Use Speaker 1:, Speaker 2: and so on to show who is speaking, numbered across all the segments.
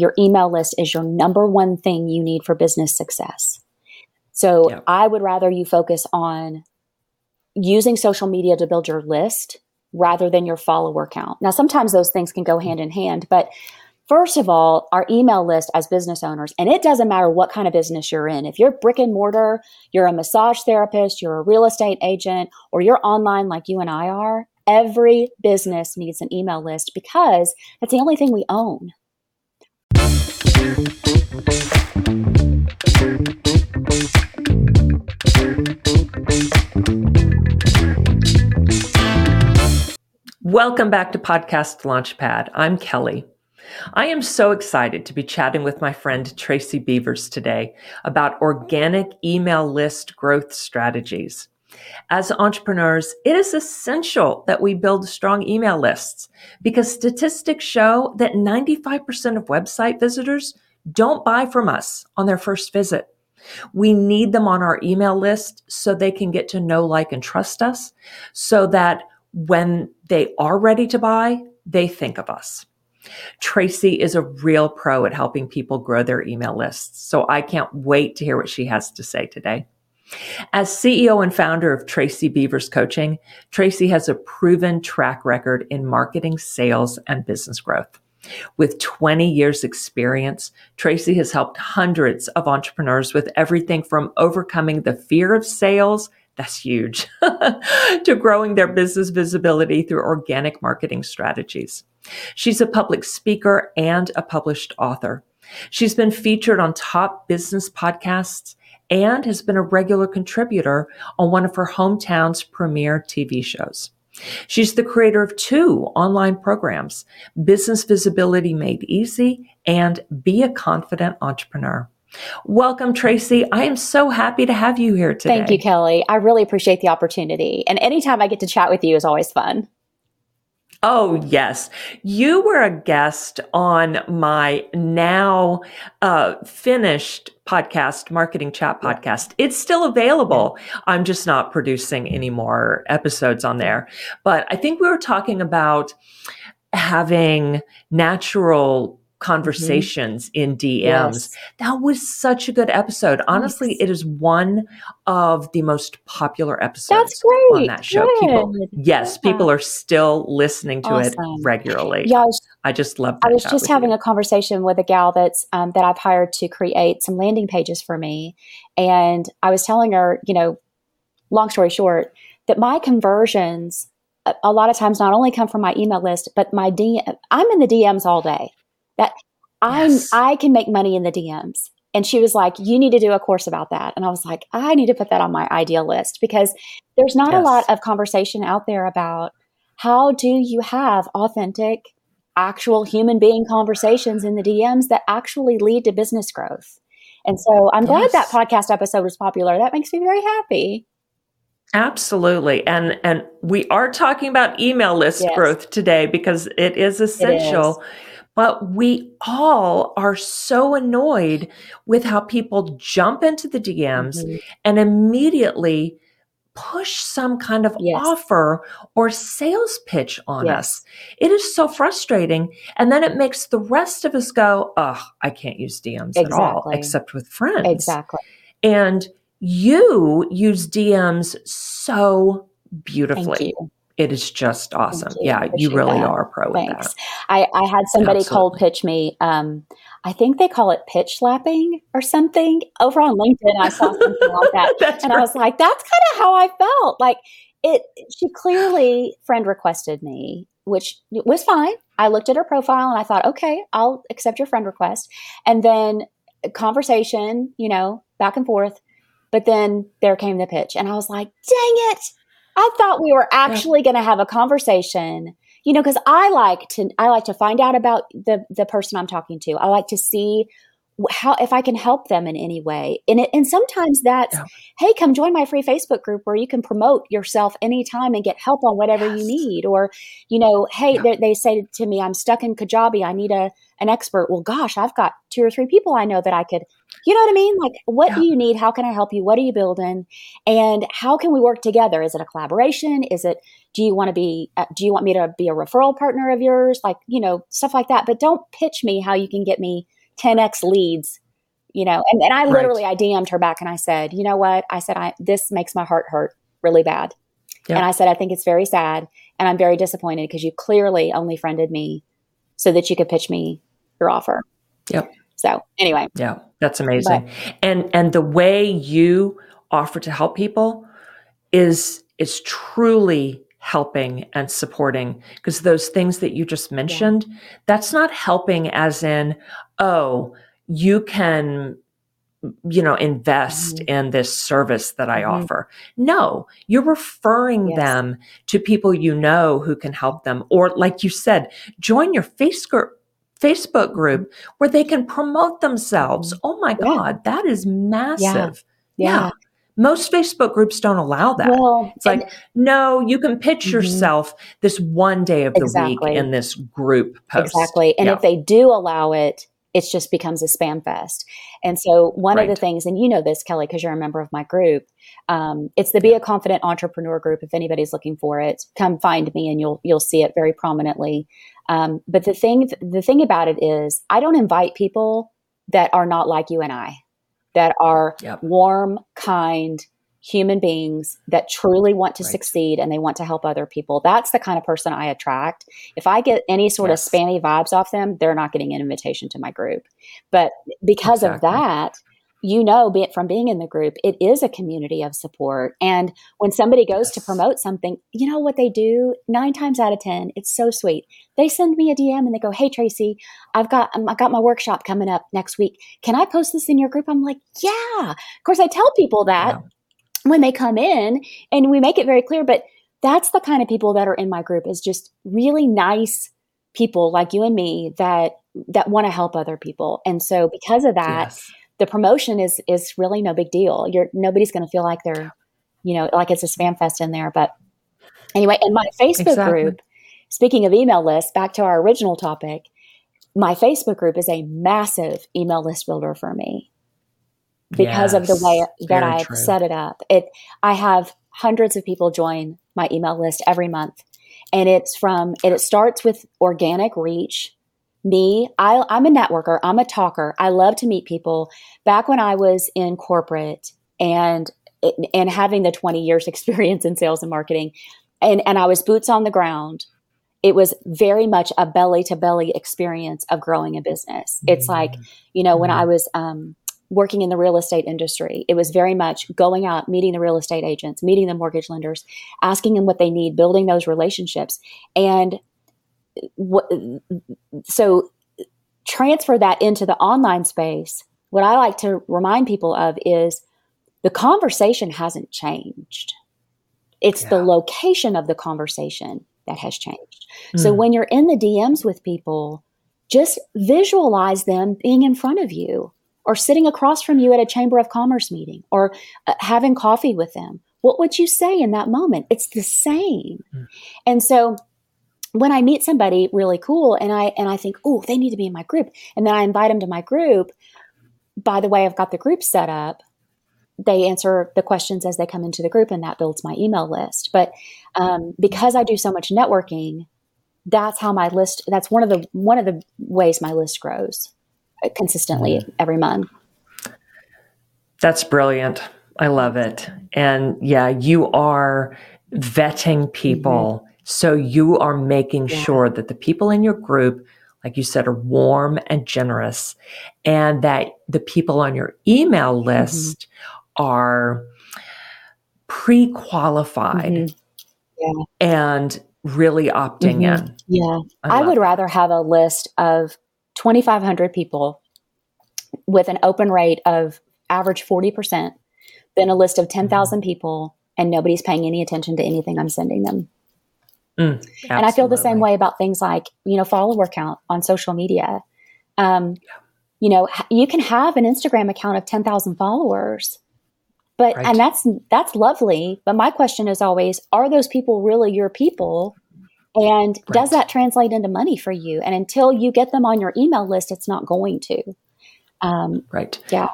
Speaker 1: your email list is your number one thing you need for business success. So yeah. I would rather you focus on using social media to build your list rather than your follower count. Now, sometimes those things can go hand in hand, but First of all, our email list as business owners, and it doesn't matter what kind of business you're in. If you're brick and mortar, you're a massage therapist, you're a real estate agent, or you're online like you and I are, every business needs an email list because that's the only thing we own.
Speaker 2: Welcome back to Podcast Launchpad. I'm Kelly. I am so excited to be chatting with my friend Tracy Beavers today about organic email list growth strategies. As entrepreneurs, it is essential that we build strong email lists because statistics show that 95% of website visitors don't buy from us on their first visit. We need them on our email list so they can get to know, like, and trust us so that when they are ready to buy, they think of us. Tracy is a real pro at helping people grow their email lists. So I can't wait to hear what she has to say today. As CEO and founder of Tracy Beavers Coaching, Tracy has a proven track record in marketing, sales, and business growth. With 20 years experience, Tracy has helped hundreds of entrepreneurs with everything from overcoming the fear of sales that's huge to growing their business visibility through organic marketing strategies. She's a public speaker and a published author. She's been featured on top business podcasts and has been a regular contributor on one of her hometown's premier TV shows. She's the creator of two online programs, Business Visibility Made Easy and Be a Confident Entrepreneur. Welcome, Tracy. I am so happy to have you here today.
Speaker 1: Thank you, Kelly. I really appreciate the opportunity. And anytime I get to chat with you is always fun.
Speaker 2: Oh, yes. You were a guest on my now uh, finished podcast, Marketing Chat podcast. It's still available. I'm just not producing any more episodes on there. But I think we were talking about having natural. Conversations mm-hmm. in DMs. Yes. That was such a good episode. Honestly, yes. it is one of the most popular episodes That's great. on that show. Good. People, yes, yeah. people are still listening to awesome. it regularly. Yeah, I, was, I just love. That.
Speaker 1: I was just having you. a conversation with a gal that's um, that I've hired to create some landing pages for me, and I was telling her, you know, long story short, that my conversions a lot of times not only come from my email list, but my DM. I'm in the DMs all day. That I'm yes. I can make money in the DMs. And she was like, You need to do a course about that. And I was like, I need to put that on my ideal list because there's not yes. a lot of conversation out there about how do you have authentic, actual human being conversations in the DMs that actually lead to business growth. And so I'm yes. glad that podcast episode was popular. That makes me very happy.
Speaker 2: Absolutely. And and we are talking about email list growth today because it is essential. It is but we all are so annoyed with how people jump into the DMs mm-hmm. and immediately push some kind of yes. offer or sales pitch on yes. us. It is so frustrating. And then it makes the rest of us go, oh, I can't use DMs exactly. at all, except with friends.
Speaker 1: Exactly.
Speaker 2: And you use DMs so beautifully it is just awesome. You. Yeah, you really that. are a pro Thanks.
Speaker 1: I, I had somebody Absolutely. cold pitch me. Um, I think they call it pitch slapping or something over on LinkedIn. I saw something like that, and right. I was like, "That's kind of how I felt." Like it. She clearly friend requested me, which was fine. I looked at her profile and I thought, "Okay, I'll accept your friend request." And then conversation, you know, back and forth. But then there came the pitch, and I was like, "Dang it!" I thought we were actually going to have a conversation, you know, because I like to I like to find out about the the person I'm talking to. I like to see how if I can help them in any way. And it, and sometimes that's yeah. hey, come join my free Facebook group where you can promote yourself anytime and get help on whatever yes. you need. Or you know, hey, yeah. they, they say to me, I'm stuck in Kajabi. I need a an expert. Well, gosh, I've got two or three people I know that I could. You know what I mean? Like, what yeah. do you need? How can I help you? What are you building? And how can we work together? Is it a collaboration? Is it do you want to be uh, do you want me to be a referral partner of yours? Like, you know, stuff like that. But don't pitch me how you can get me 10x leads you know and, and i literally right. i dm'd her back and i said you know what i said i this makes my heart hurt really bad yep. and i said i think it's very sad and i'm very disappointed because you clearly only friended me so that you could pitch me your offer
Speaker 2: yep
Speaker 1: so anyway
Speaker 2: yeah that's amazing but, and and the way you offer to help people is is truly helping and supporting because those things that you just mentioned yeah. that's not helping as in oh you can you know invest mm-hmm. in this service that i mm-hmm. offer no you're referring yes. them to people you know who can help them or like you said join your facebook facebook group where they can promote themselves mm-hmm. oh my yeah. god that is massive
Speaker 1: yeah. yeah.
Speaker 2: yeah. Most Facebook groups don't allow that. Well, it's like, no, you can pitch mm-hmm. yourself this one day of the exactly. week in this group post.
Speaker 1: Exactly. And yeah. if they do allow it, it just becomes a spam fest. And so, one right. of the things, and you know this, Kelly, because you're a member of my group, um, it's the Be a Confident Entrepreneur group. If anybody's looking for it, come find me, and you'll you'll see it very prominently. Um, but the thing the thing about it is, I don't invite people that are not like you and I, that are yep. warm, kind, human beings that truly want to right. succeed and they want to help other people. That's the kind of person I attract. If I get any sort yes. of spammy vibes off them, they're not getting an invitation to my group. But because exactly. of that, you know, be it from being in the group, it is a community of support. And when somebody goes yes. to promote something, you know what they do? Nine times out of ten, it's so sweet. They send me a DM and they go, "Hey Tracy, I've got um, I got my workshop coming up next week. Can I post this in your group?" I'm like, "Yeah." Of course, I tell people that. Yeah when they come in and we make it very clear but that's the kind of people that are in my group is just really nice people like you and me that that want to help other people and so because of that yes. the promotion is is really no big deal you're nobody's going to feel like they're you know like it's a spam fest in there but anyway in my facebook exactly. group speaking of email lists back to our original topic my facebook group is a massive email list builder for me because yes, of the way that I've true. set it up. It I have hundreds of people join my email list every month. And it's from it, it starts with organic reach. Me, I, I'm a networker. I'm a talker. I love to meet people. Back when I was in corporate and and having the 20 years experience in sales and marketing, and and I was boots on the ground. It was very much a belly to belly experience of growing a business. It's mm-hmm. like you know when I mm-hmm. was um, working in the real estate industry. It was very much going out, meeting the real estate agents, meeting the mortgage lenders, asking them what they need, building those relationships. And what, so transfer that into the online space. What I like to remind people of is the conversation hasn't changed. It's yeah. the location of the conversation that has changed. Mm. So hmm. when you're in the DMs with people, just visualize them being in front of you or sitting across from you at a Chamber of Commerce meeting or uh, having coffee with them. What would you say in that moment? It's the same. Mm. And so when I meet somebody really cool and I and I think, "Oh, they need to be in my group." And then I invite them to my group, by the way I've got the group set up, they answer the questions as they come into the group and that builds my email list. But um, because I do so much networking, that's how my list that's one of the one of the ways my list grows consistently every month.
Speaker 2: That's brilliant. I love it. And yeah, you are vetting people. Mm-hmm. So you are making yeah. sure that the people in your group, like you said, are warm and generous, and that the people on your email mm-hmm. list mm-hmm. are pre qualified mm-hmm. yeah. and really opting mm-hmm. in.
Speaker 1: Yeah. I, I would rather have a list of 2,500 people with an open rate of average 40% than a list of 10,000 mm-hmm. people and nobody's paying any attention to anything I'm sending them. Mm, and I feel the same way about things like, you know, follower count on social media. Um, you know, you can have an Instagram account of 10,000 followers. But right. and that's that's lovely, but my question is always are those people really your people? And right. does that translate into money for you? And until you get them on your email list, it's not going to.
Speaker 2: Um, right.
Speaker 1: Yeah.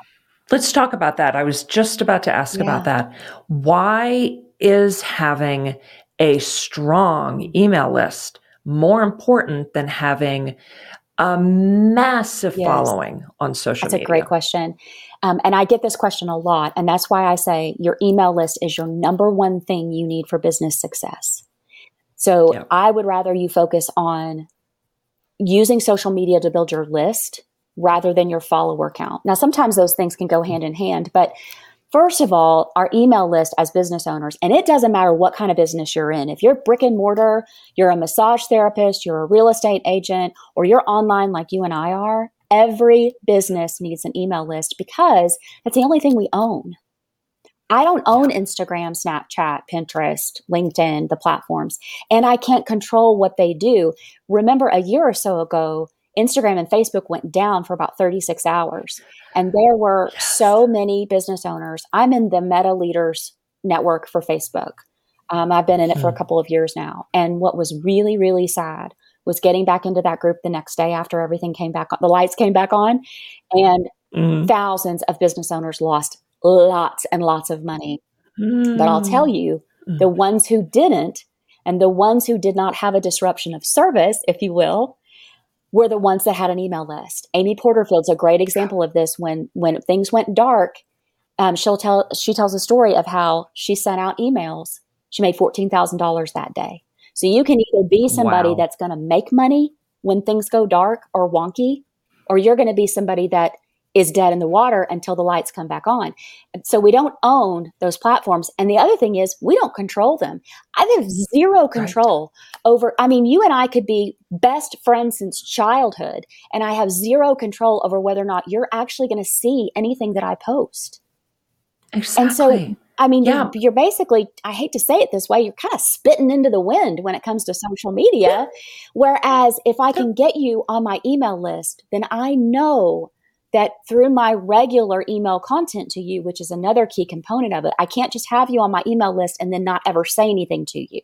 Speaker 2: Let's talk about that. I was just about to ask yeah. about that. Why is having a strong email list more important than having a massive yes. following on social
Speaker 1: that's
Speaker 2: media?
Speaker 1: That's a great question. Um, and I get this question a lot. And that's why I say your email list is your number one thing you need for business success. So yep. I would rather you focus on using social media to build your list rather than your follower count. Now, sometimes those things can go hand in hand, but First of all, our email list as business owners, and it doesn't matter what kind of business you're in. If you're brick and mortar, you're a massage therapist, you're a real estate agent, or you're online like you and I are, every business needs an email list because that's the only thing we own. I don't own Instagram, Snapchat, Pinterest, LinkedIn, the platforms, and I can't control what they do. Remember, a year or so ago, Instagram and Facebook went down for about 36 hours. And there were yes. so many business owners. I'm in the Meta Leaders Network for Facebook. Um, I've been in it for a hmm. couple of years now. And what was really, really sad was getting back into that group the next day after everything came back on, the lights came back on, and mm. thousands of business owners lost lots and lots of money. Mm. But I'll tell you, mm. the ones who didn't, and the ones who did not have a disruption of service, if you will, were the ones that had an email list. Amy Porterfield's a great example of this. When when things went dark, um, she'll tell she tells a story of how she sent out emails. She made fourteen thousand dollars that day. So you can either be somebody wow. that's going to make money when things go dark or wonky, or you're going to be somebody that is dead in the water until the lights come back on. So we don't own those platforms. And the other thing is, we don't control them. I have zero control right. over, I mean, you and I could be best friends since childhood, and I have zero control over whether or not you're actually going to see anything that I post.
Speaker 2: Exactly.
Speaker 1: And so, I mean, yeah. you're, you're, basically, I hate to say it this way, you're kind of spitting into the wind when it comes to social media. Whereas if I can get you on my email list, then I know that through my regular email content to you, which is another key component of it, I can't just have you on my email list and then not ever say anything to you.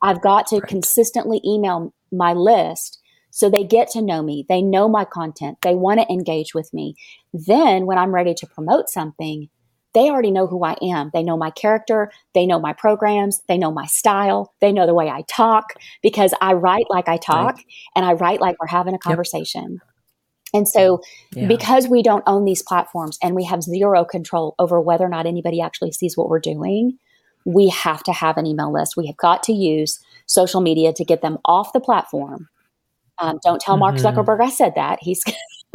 Speaker 1: I've got to right. consistently email my list so they get to know me. They know my content. They want to engage with me. Then when I'm ready to promote something, they already know who I am. They know my character. They know my programs. They know my style. They know the way I talk because I write like I talk right. and I write like we're having a conversation. Yep. And so, yeah. because we don't own these platforms and we have zero control over whether or not anybody actually sees what we're doing, we have to have an email list. We have got to use social media to get them off the platform. Um, don't tell Mark mm-hmm. Zuckerberg I said that. He's,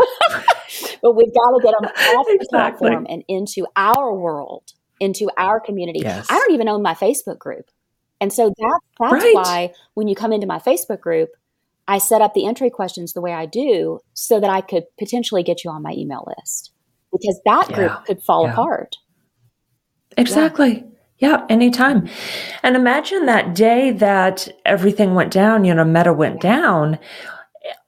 Speaker 1: but we've got to get them off exactly. the platform and into our world, into our community. Yes. I don't even own my Facebook group. And so that, that's right. why when you come into my Facebook group, I set up the entry questions the way I do so that I could potentially get you on my email list because that group could fall yeah. apart.
Speaker 2: Exactly. Yeah. yeah. anytime. And imagine that day that everything went down, you know, Meta went down.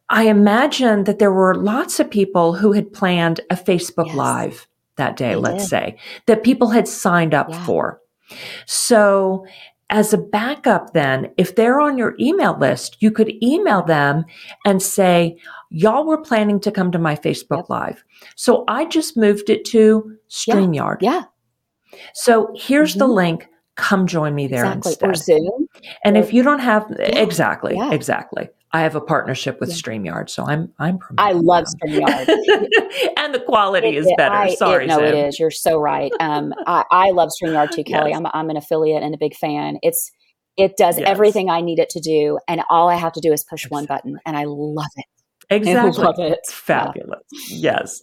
Speaker 2: I imagine that there were lots of people who had planned a Facebook yes. Live that day, they let's did. say, that people had signed up for. So as a backup, then, if they're on your email list, you could email them and say, Y'all were planning to come to my Facebook yep. Live. So I just moved it to StreamYard.
Speaker 1: Yeah.
Speaker 2: yeah. So here's mm-hmm. the link. Come join me there
Speaker 1: exactly.
Speaker 2: instead.
Speaker 1: Or Zoom.
Speaker 2: And or, if you don't have, yeah. exactly, yeah. exactly. I have a partnership with yeah. StreamYard, so I'm I'm.
Speaker 1: I love StreamYard,
Speaker 2: and the quality it, is better. I, Sorry,
Speaker 1: it, no, it is. You're so right. Um, I, I love StreamYard too, Kelly. Yes. I'm I'm an affiliate and a big fan. It's it does yes. everything I need it to do, and all I have to do is push one button, and I love it.
Speaker 2: Exactly. I love it. Fabulous. Yeah. Yes.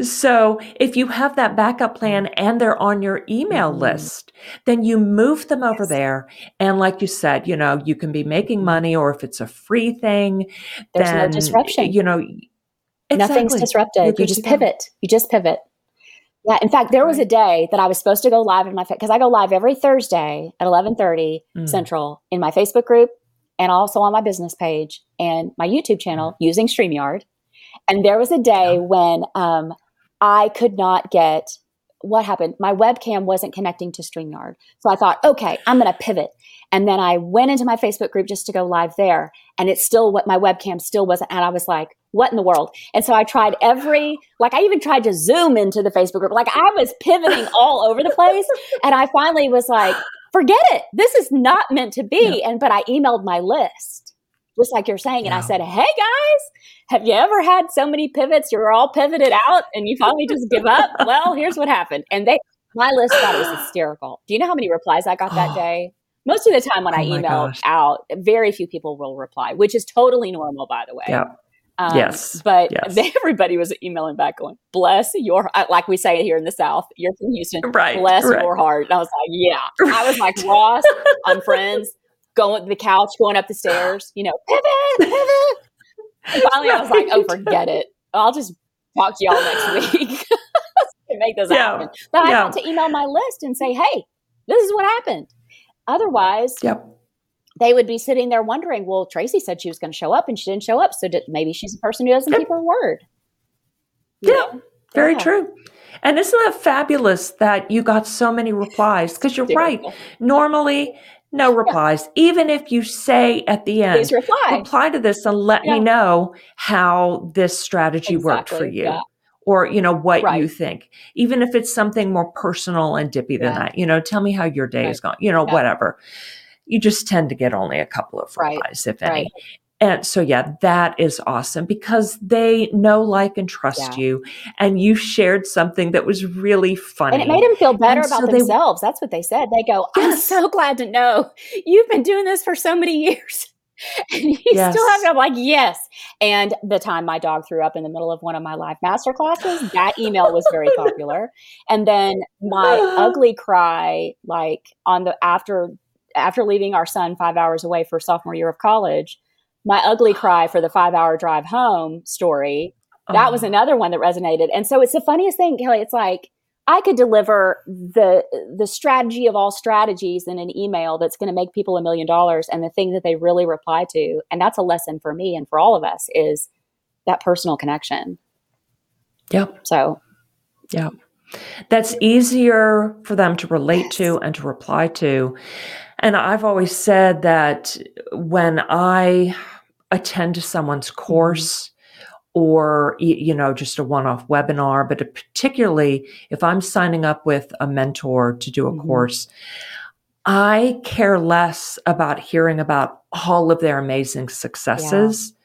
Speaker 2: So if you have that backup plan and they're on your email mm-hmm. list, then you move them over yes. there. And like you said, you know, you can be making mm-hmm. money or if it's a free thing,
Speaker 1: there's
Speaker 2: then,
Speaker 1: no disruption.
Speaker 2: You know,
Speaker 1: exactly. nothing's disrupted. You just pivot. You just pivot. Yeah. In fact, there was a day that I was supposed to go live in my because I go live every Thursday at eleven thirty mm. Central in my Facebook group and also on my business page and my YouTube channel using StreamYard. And there was a day when um, I could not get what happened. My webcam wasn't connecting to StreamYard. So I thought, okay, I'm going to pivot. And then I went into my Facebook group just to go live there. And it's still what my webcam still wasn't. And I was like, what in the world? And so I tried every, like, I even tried to zoom into the Facebook group. Like, I was pivoting all over the place. And I finally was like, forget it. This is not meant to be. Yeah. And, but I emailed my list, just like you're saying. And. I said, hey guys, have you ever had so many pivots? You're all pivoted out and you finally just give up? well, here's what happened. And they, my list thought it was hysterical. Do you know how many replies I got that day? Most of the time when oh I email out, very few people will reply, which is totally normal, by the way.
Speaker 2: Yeah. Um, yes.
Speaker 1: But
Speaker 2: yes.
Speaker 1: everybody was emailing back going, bless your, like we say here in the South, you're from Houston,
Speaker 2: right,
Speaker 1: bless
Speaker 2: right.
Speaker 1: your heart. And I was like, yeah. I was like, Ross, I'm friends, going to the couch, going up the stairs, you know, pivot, pivot. And finally, I was like, oh, forget it. I'll just talk to y'all next week to make this yeah. happen. But yeah. I had to email my list and say, hey, this is what happened. Otherwise,
Speaker 2: yep.
Speaker 1: They would be sitting there wondering, well, Tracy said she was going to show up and she didn't show up. So did, maybe she's a person who doesn't yep. keep her word.
Speaker 2: You yeah, very yeah. true. And isn't that fabulous that you got so many replies? Because you're right. Normally, no replies. Yeah. Even if you say at the end,
Speaker 1: Please reply.
Speaker 2: reply to this and let yeah. me know how this strategy exactly. worked for you. Yeah. Or, you know, what right. you think. Even if it's something more personal and dippy than that, you know, tell me how your day right. is going, you know, whatever. You just tend to get only a couple of replies, right. if any. And so, yeah, that is awesome because they know, like, and trust yeah. you. And you shared something that was really funny.
Speaker 1: And it made them feel better and about so themselves. They, That's what they said. They go, I'm so glad to know you've been doing this for so many years. and you yes. still have it. I'm like, yes. And the time my dog threw up in the middle of one of my live master classes, that email was very popular. And then my ugly cry, like on the after after leaving our son five hours away for sophomore year of college, my ugly cry for the five hour drive home story. That oh. was another one that resonated. And so it's the funniest thing, Kelly. It's like I could deliver the the strategy of all strategies in an email that's going to make people a million dollars. And the thing that they really reply to, and that's a lesson for me and for all of us, is that personal connection.
Speaker 2: Yep.
Speaker 1: So
Speaker 2: yeah. That's easier for them to relate to and to reply to. And I've always said that when I attend someone's mm-hmm. course or you know just a one-off webinar but particularly if i'm signing up with a mentor to do a mm-hmm. course i care less about hearing about all of their amazing successes yeah.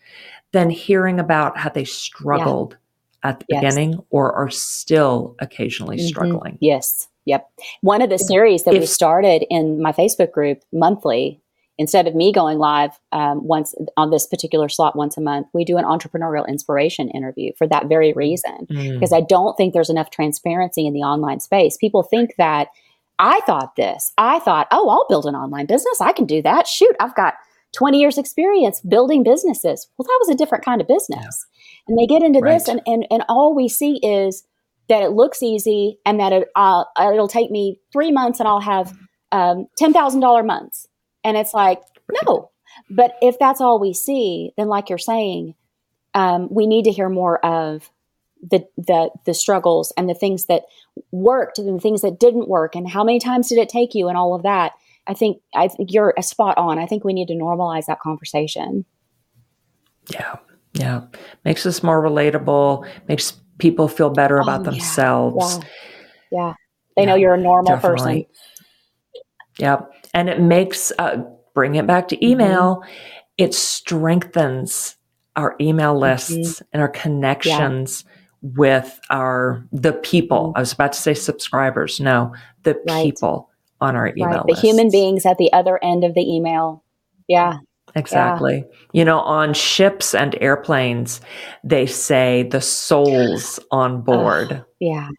Speaker 2: than hearing about how they struggled yeah. at the yes. beginning or are still occasionally mm-hmm. struggling
Speaker 1: yes yep one of the series that if, we started in my facebook group monthly instead of me going live um, once on this particular slot once a month, we do an entrepreneurial inspiration interview for that very reason. Mm. Because I don't think there's enough transparency in the online space. People think that I thought this. I thought, oh, I'll build an online business. I can do that. Shoot, I've got 20 years experience building businesses. Well, that was a different kind of business. Yeah. And they get into right. this and, and, and all we see is that it looks easy and that it, uh, it'll take me three months and I'll have um, $10,000 months and it's like, no. But if that's all we see, then like you're saying, um, we need to hear more of the the the struggles and the things that worked and the things that didn't work and how many times did it take you and all of that. I think I think you're a spot on. I think we need to normalize that conversation.
Speaker 2: Yeah. Yeah. Makes us more relatable, makes people feel better about oh, themselves.
Speaker 1: Yeah. yeah. They yeah, know you're a normal definitely. person.
Speaker 2: Yep and it makes uh, bring it back to mm-hmm. email mm-hmm. it strengthens our email mm-hmm. lists mm-hmm. and our connections yeah. with our the people mm-hmm. i was about to say subscribers no the right. people on our email right.
Speaker 1: the human beings at the other end of the email yeah
Speaker 2: Exactly. Yeah. You know, on ships and airplanes, they say the souls on board.
Speaker 1: yeah.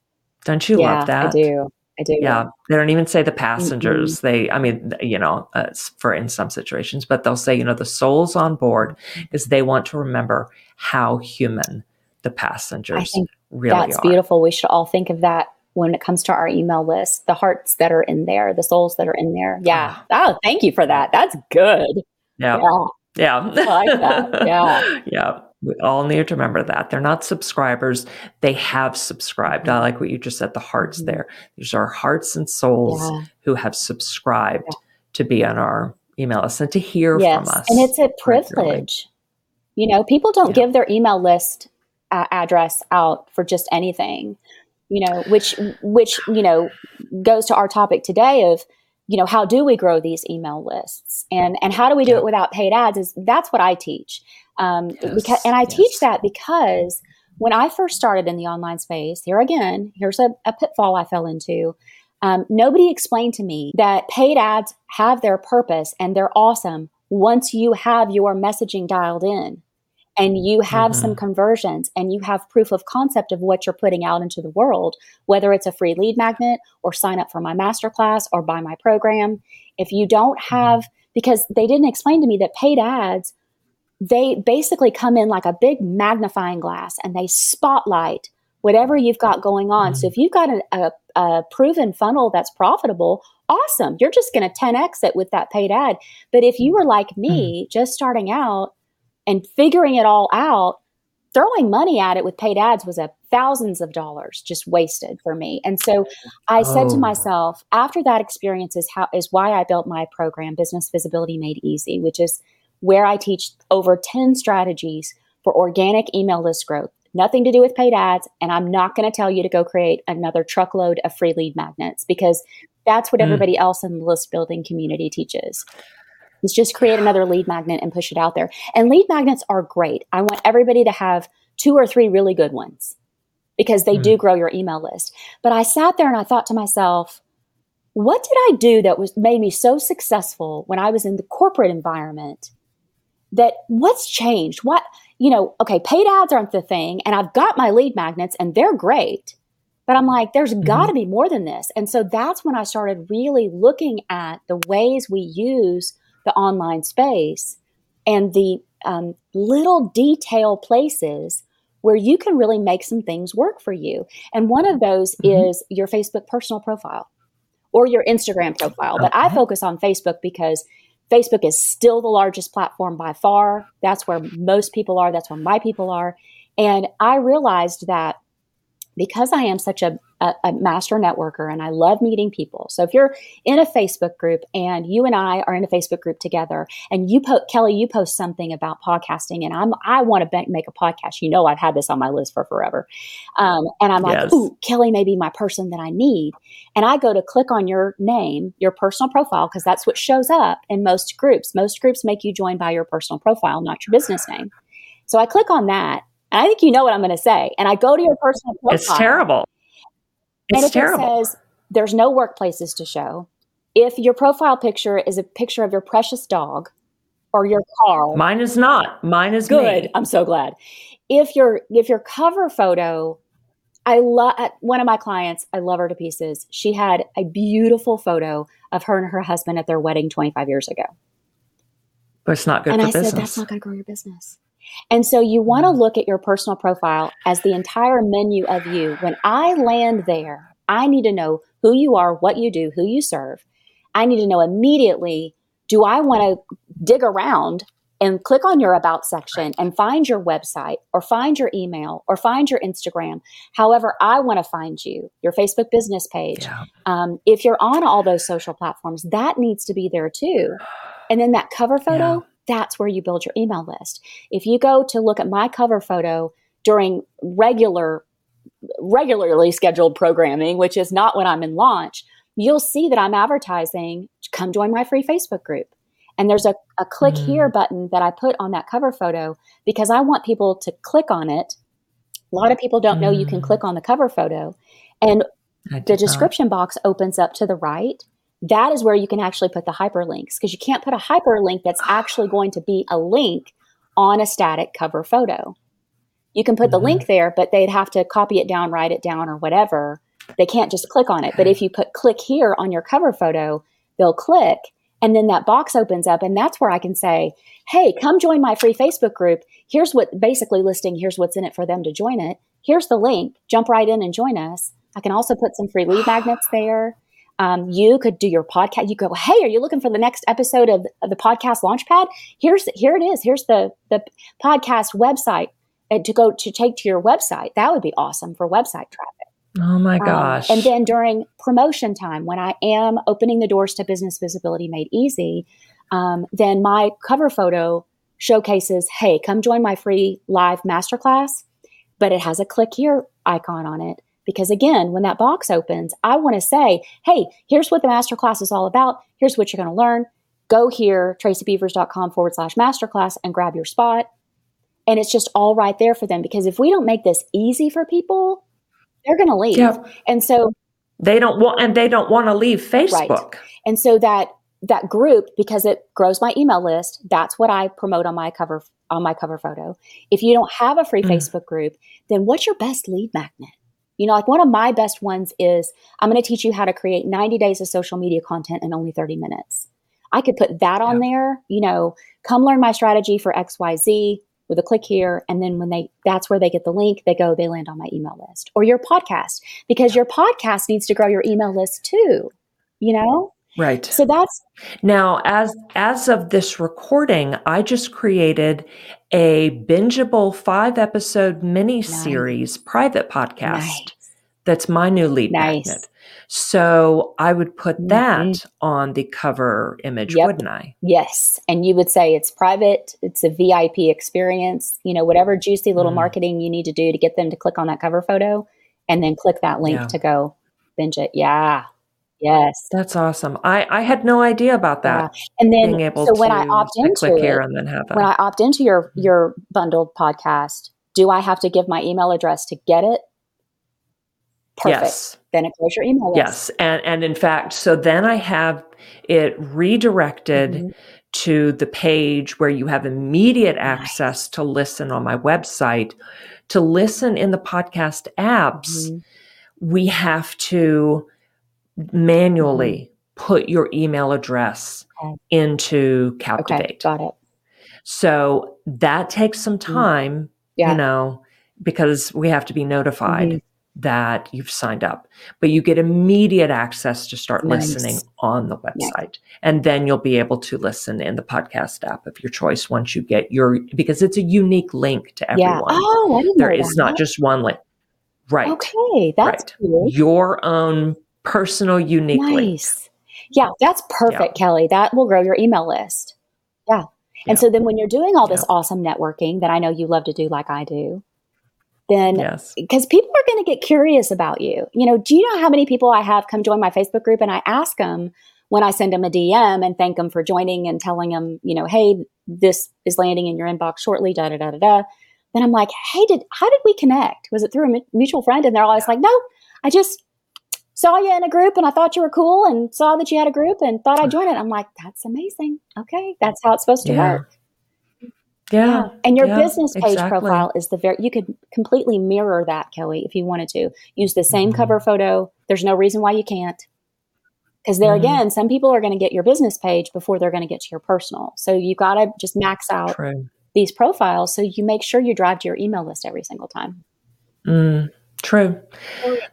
Speaker 2: Don't you
Speaker 1: yeah,
Speaker 2: love that?
Speaker 1: I do. I do.
Speaker 2: Yeah, they don't even say the passengers. Mm-hmm. They, I mean, you know, uh, for in some situations, but they'll say, you know, the souls on board because they want to remember how human the passengers I think really
Speaker 1: that's
Speaker 2: are.
Speaker 1: beautiful. We should all think of that when it comes to our email list. The hearts that are in there, the souls that are in there. Yeah. Ah. Oh, thank you for that. That's good.
Speaker 2: Yeah.
Speaker 1: Yeah.
Speaker 2: Yeah.
Speaker 1: Like. Yeah.
Speaker 2: yeah. We all need to remember that. They're not subscribers. They have subscribed. I like what you just said, the hearts mm-hmm. there. These are hearts and souls yeah. who have subscribed yeah. to be on our email list and to hear yes. from us.
Speaker 1: And it's a privilege. Regularly. You know, people don't give their email list uh, address out for just anything. You know, which which you know goes to our topic today of you know how do we grow these email lists and and how do we do yeah. it without paid ads is that's what i teach um, yes, because, and i yes. teach that because when i first started in the online space here again here's a, a pitfall i fell into um, nobody explained to me that paid ads have their purpose and they're awesome once you have your messaging dialed in and you have mm-hmm. some conversions and you have proof of concept of what you're putting out into the world, whether it's a free lead magnet or sign up for my masterclass or buy my program. If you don't mm-hmm. have, because they didn't explain to me that paid ads, they basically come in like a big magnifying glass and they spotlight whatever you've got going on. Mm-hmm. So if you've got a, a, a proven funnel that's profitable, awesome. You're just going to 10x it with that paid ad. But if you were like me, mm-hmm. just starting out, and figuring it all out, throwing money at it with paid ads was a thousands of dollars just wasted for me. And so I said oh. to myself, after that experience is how is why I built my program, Business Visibility Made Easy, which is where I teach over 10 strategies for organic email list growth. Nothing to do with paid ads. And I'm not going to tell you to go create another truckload of free lead magnets because that's what mm. everybody else in the list building community teaches is just create another lead magnet and push it out there. And lead magnets are great. I want everybody to have two or three really good ones because they mm. do grow your email list. But I sat there and I thought to myself, what did I do that was made me so successful when I was in the corporate environment that what's changed? What, you know, okay, paid ads aren't the thing and I've got my lead magnets and they're great. But I'm like, there's mm-hmm. got to be more than this. And so that's when I started really looking at the ways we use the online space and the um, little detail places where you can really make some things work for you. And one of those mm-hmm. is your Facebook personal profile or your Instagram profile. Okay. But I focus on Facebook because Facebook is still the largest platform by far. That's where most people are, that's where my people are. And I realized that because I am such a, a, a, master networker and I love meeting people. So if you're in a Facebook group and you and I are in a Facebook group together and you post, Kelly, you post something about podcasting and I'm, I want to make a podcast. You know, I've had this on my list for forever. Um, and I'm like, yes. ooh, Kelly may be my person that I need. And I go to click on your name, your personal profile, because that's what shows up in most groups. Most groups make you join by your personal profile, not your business name. So I click on that and I think you know what I'm going to say. And I go to your personal profile.
Speaker 2: It's terrible. It's
Speaker 1: and
Speaker 2: terrible.
Speaker 1: It says there's no workplaces to show. If your profile picture is a picture of your precious dog or your car,
Speaker 2: mine is not. Mine is
Speaker 1: good.
Speaker 2: Me.
Speaker 1: I'm so glad. If your if your cover photo, I love uh, one of my clients. I love her to pieces. She had a beautiful photo of her and her husband at their wedding 25 years ago.
Speaker 2: But it's not good
Speaker 1: and
Speaker 2: for
Speaker 1: I
Speaker 2: business.
Speaker 1: said, that's not going to grow your business. And so you want to mm. look at your personal profile as the entire menu of you. When I land there, I need to know who you are, what you do, who you serve. I need to know immediately do I want to dig around and click on your about section and find your website or find your email or find your Instagram. However, I want to find you, your Facebook business page. Yeah. Um, if you're on all those social platforms, that needs to be there too. And then that cover photo, yeah that's where you build your email list. If you go to look at my cover photo during regular regularly scheduled programming, which is not when I'm in launch, you'll see that I'm advertising, come join my free Facebook group. And there's a, a click mm. here button that I put on that cover photo because I want people to click on it. A lot of people don't mm. know you can mm. click on the cover photo. And the description not. box opens up to the right that is where you can actually put the hyperlinks because you can't put a hyperlink that's actually going to be a link on a static cover photo. You can put mm-hmm. the link there, but they'd have to copy it down, write it down, or whatever. They can't just click on it. But if you put click here on your cover photo, they'll click and then that box opens up and that's where I can say, "Hey, come join my free Facebook group. Here's what basically listing, here's what's in it for them to join it. Here's the link. Jump right in and join us." I can also put some free lead magnets there. Um, you could do your podcast. You go, hey, are you looking for the next episode of, of the podcast Launchpad? Here's here it is. Here's the the podcast website uh, to go to take to your website. That would be awesome for website traffic.
Speaker 2: Oh my gosh.
Speaker 1: Um, and then during promotion time, when I am opening the doors to business visibility made easy, um, then my cover photo showcases, hey, come join my free live masterclass. But it has a click here icon on it. Because again, when that box opens, I want to say, hey, here's what the masterclass is all about. Here's what you're going to learn. Go here, tracybeavers.com forward slash masterclass and grab your spot. And it's just all right there for them. Because if we don't make this easy for people, they're going to leave. Yep. And so
Speaker 2: they don't want, and they don't want to leave Facebook. Right.
Speaker 1: And so that that group because it grows my email list that's what i promote on my cover on my cover photo if you don't have a free mm. facebook group then what's your best lead magnet you know like one of my best ones is i'm going to teach you how to create 90 days of social media content in only 30 minutes. I could put that on yeah. there you know come learn my strategy for xyz with a click here and then when they that's where they get the link they go they land on my email list or your podcast because your podcast needs to grow your email list too you know
Speaker 2: Right.
Speaker 1: So that's
Speaker 2: now as as of this recording, I just created a bingeable five episode mini series nice. private podcast. Nice. That's my new lead nice. magnet. So I would put mm-hmm. that mm-hmm. on the cover image, yep. wouldn't I?
Speaker 1: Yes. And you would say it's private, it's a VIP experience, you know, whatever juicy little mm. marketing you need to do to get them to click on that cover photo and then click that link yeah. to go binge it. Yeah. Yes.
Speaker 2: That's awesome. I, I had no idea about that.
Speaker 1: Yeah. And then being able so when I opt into click it, here and then have when I opt into your mm-hmm. your bundled podcast, do I have to give my email address to get it? Perfect. Yes. Then it goes your email list.
Speaker 2: Yes. And and in fact, so then I have it redirected mm-hmm. to the page where you have immediate access nice. to listen on my website. To listen in the podcast apps, mm-hmm. we have to manually mm-hmm. put your email address okay. into Captivate. Okay,
Speaker 1: got it.
Speaker 2: So that takes some mm-hmm. time, yeah. you know, because we have to be notified mm-hmm. that you've signed up. But you get immediate access to start nice. listening on the website. And then you'll be able to listen in the podcast app of your choice once you get your because it's a unique link to everyone. Yeah.
Speaker 1: Oh, I didn't
Speaker 2: there
Speaker 1: know
Speaker 2: is not just one link. Right.
Speaker 1: Okay, that's right. Cool.
Speaker 2: Your own personal, unique nice.
Speaker 1: Yeah, that's perfect, yeah. Kelly. That will grow your email list. Yeah. And yeah. so then when you're doing all this yeah. awesome networking that I know you love to do like I do, then because yes. people are going to get curious about you. You know, do you know how many people I have come join my Facebook group and I ask them when I send them a DM and thank them for joining and telling them, you know, hey, this is landing in your inbox shortly, da da da da da. Then I'm like, hey, did how did we connect? Was it through a mutual friend? And they're always like, no, I just saw you in a group and I thought you were cool and saw that you had a group and thought I'd join it. I'm like, that's amazing. Okay. That's how it's supposed to
Speaker 2: yeah.
Speaker 1: work.
Speaker 2: Yeah. yeah.
Speaker 1: And your yeah, business page exactly. profile is the very, you could completely mirror that, Kelly, if you wanted to. Use the same mm-hmm. cover photo. There's no reason why you can't. Because there mm-hmm. again, some people are going to get your business page before they're going to get to your personal. So you got to just max out True. these profiles so you make sure you drive to your email list every single time.
Speaker 2: Mm. True.